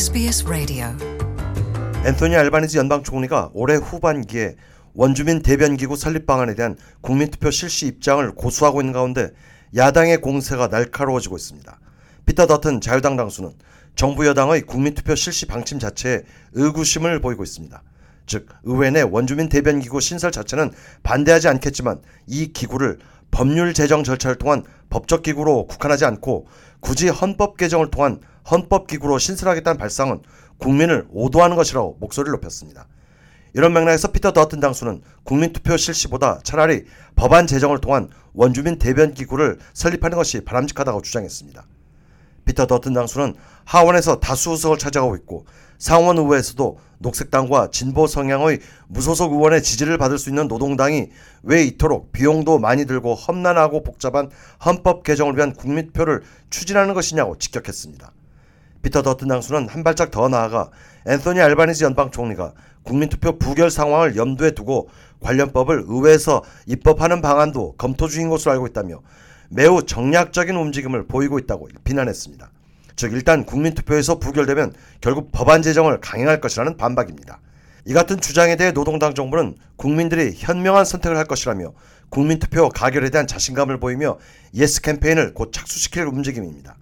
SBS Radio. 앤토니 알바니지 연방 총리가 올해 후반기에 원주민 대변기구 설립 방안에 대한 국민투표 실시 입장을 고수하고 있는 가운데 야당의 공세가 날카로워지고 있습니다. 피터 더튼 자유당 당수는 정부 여당의 국민투표 실시 방침 자체에 의구심을 보이고 있습니다. 즉 의회 내 원주민 대변기구 신설 자체는 반대하지 않겠지만 이 기구를 법률 제정 절차를 통한 법적 기구로 국한하지 않고 굳이 헌법 개정을 통한 헌법 기구로 신설하겠다는 발상은 국민을 오도하는 것이라고 목소리를 높였습니다. 이런 맥락에서 피터 더튼 당수는 국민투표 실시보다 차라리 법안 제정을 통한 원주민 대변 기구를 설립하는 것이 바람직하다고 주장했습니다. 피터 더튼 당수는 하원에서 다수 의석을 차지하고 있고 상원 의회에서도 녹색당과 진보 성향의 무소속 의원의 지지를 받을 수 있는 노동당이 왜 이토록 비용도 많이 들고 험난하고 복잡한 헌법 개정을 위한 국민표를 추진하는 것이냐고 직격했습니다. 피터 더튼 당수는 한 발짝 더 나아가 앤소니 알바니지 연방 총리가 국민투표 부결 상황을 염두에 두고 관련법을 의회에서 입법하는 방안도 검토 중인 것으로 알고 있다며 매우 정략적인 움직임을 보이고 있다고 비난했습니다. 즉 일단 국민투표에서 부결되면 결국 법안 제정을 강행할 것이라는 반박입니다. 이 같은 주장에 대해 노동당 정부는 국민들이 현명한 선택을 할 것이라며 국민투표 가결에 대한 자신감을 보이며 Yes 캠페인을 곧 착수시킬 움직임입니다.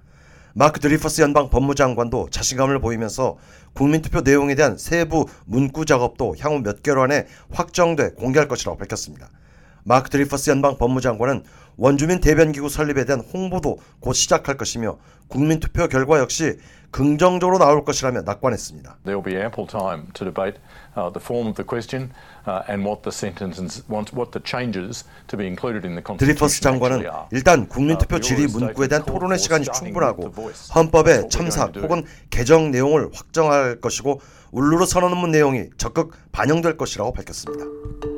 마크 드리퍼스 연방 법무장관도 자신감을 보이면서 국민투표 내용에 대한 세부 문구 작업도 향후 몇 개월 안에 확정돼 공개할 것이라고 밝혔습니다. 마크 드리퍼스 연방 법무장관은 원주민 대변기구 설립에 대한 홍보도 곧 시작할 것이며 국민 투표 결과 역시 긍정적으로 나올 것이라며 낙관했습니다. There will be ample time to debate uh, the form of the question uh, and what the sentences, what, what the changes to be included in the 드리퍼스 Constitution 장관은 actually are. 일단 국민 투표 질의 문구에 대한 토론의 시간이 충분하고 헌법의 첨삭 혹은 개정 내용을 확정할 것이고 울루르 선언문 내용이 적극 반영될 것이라고 밝혔습니다.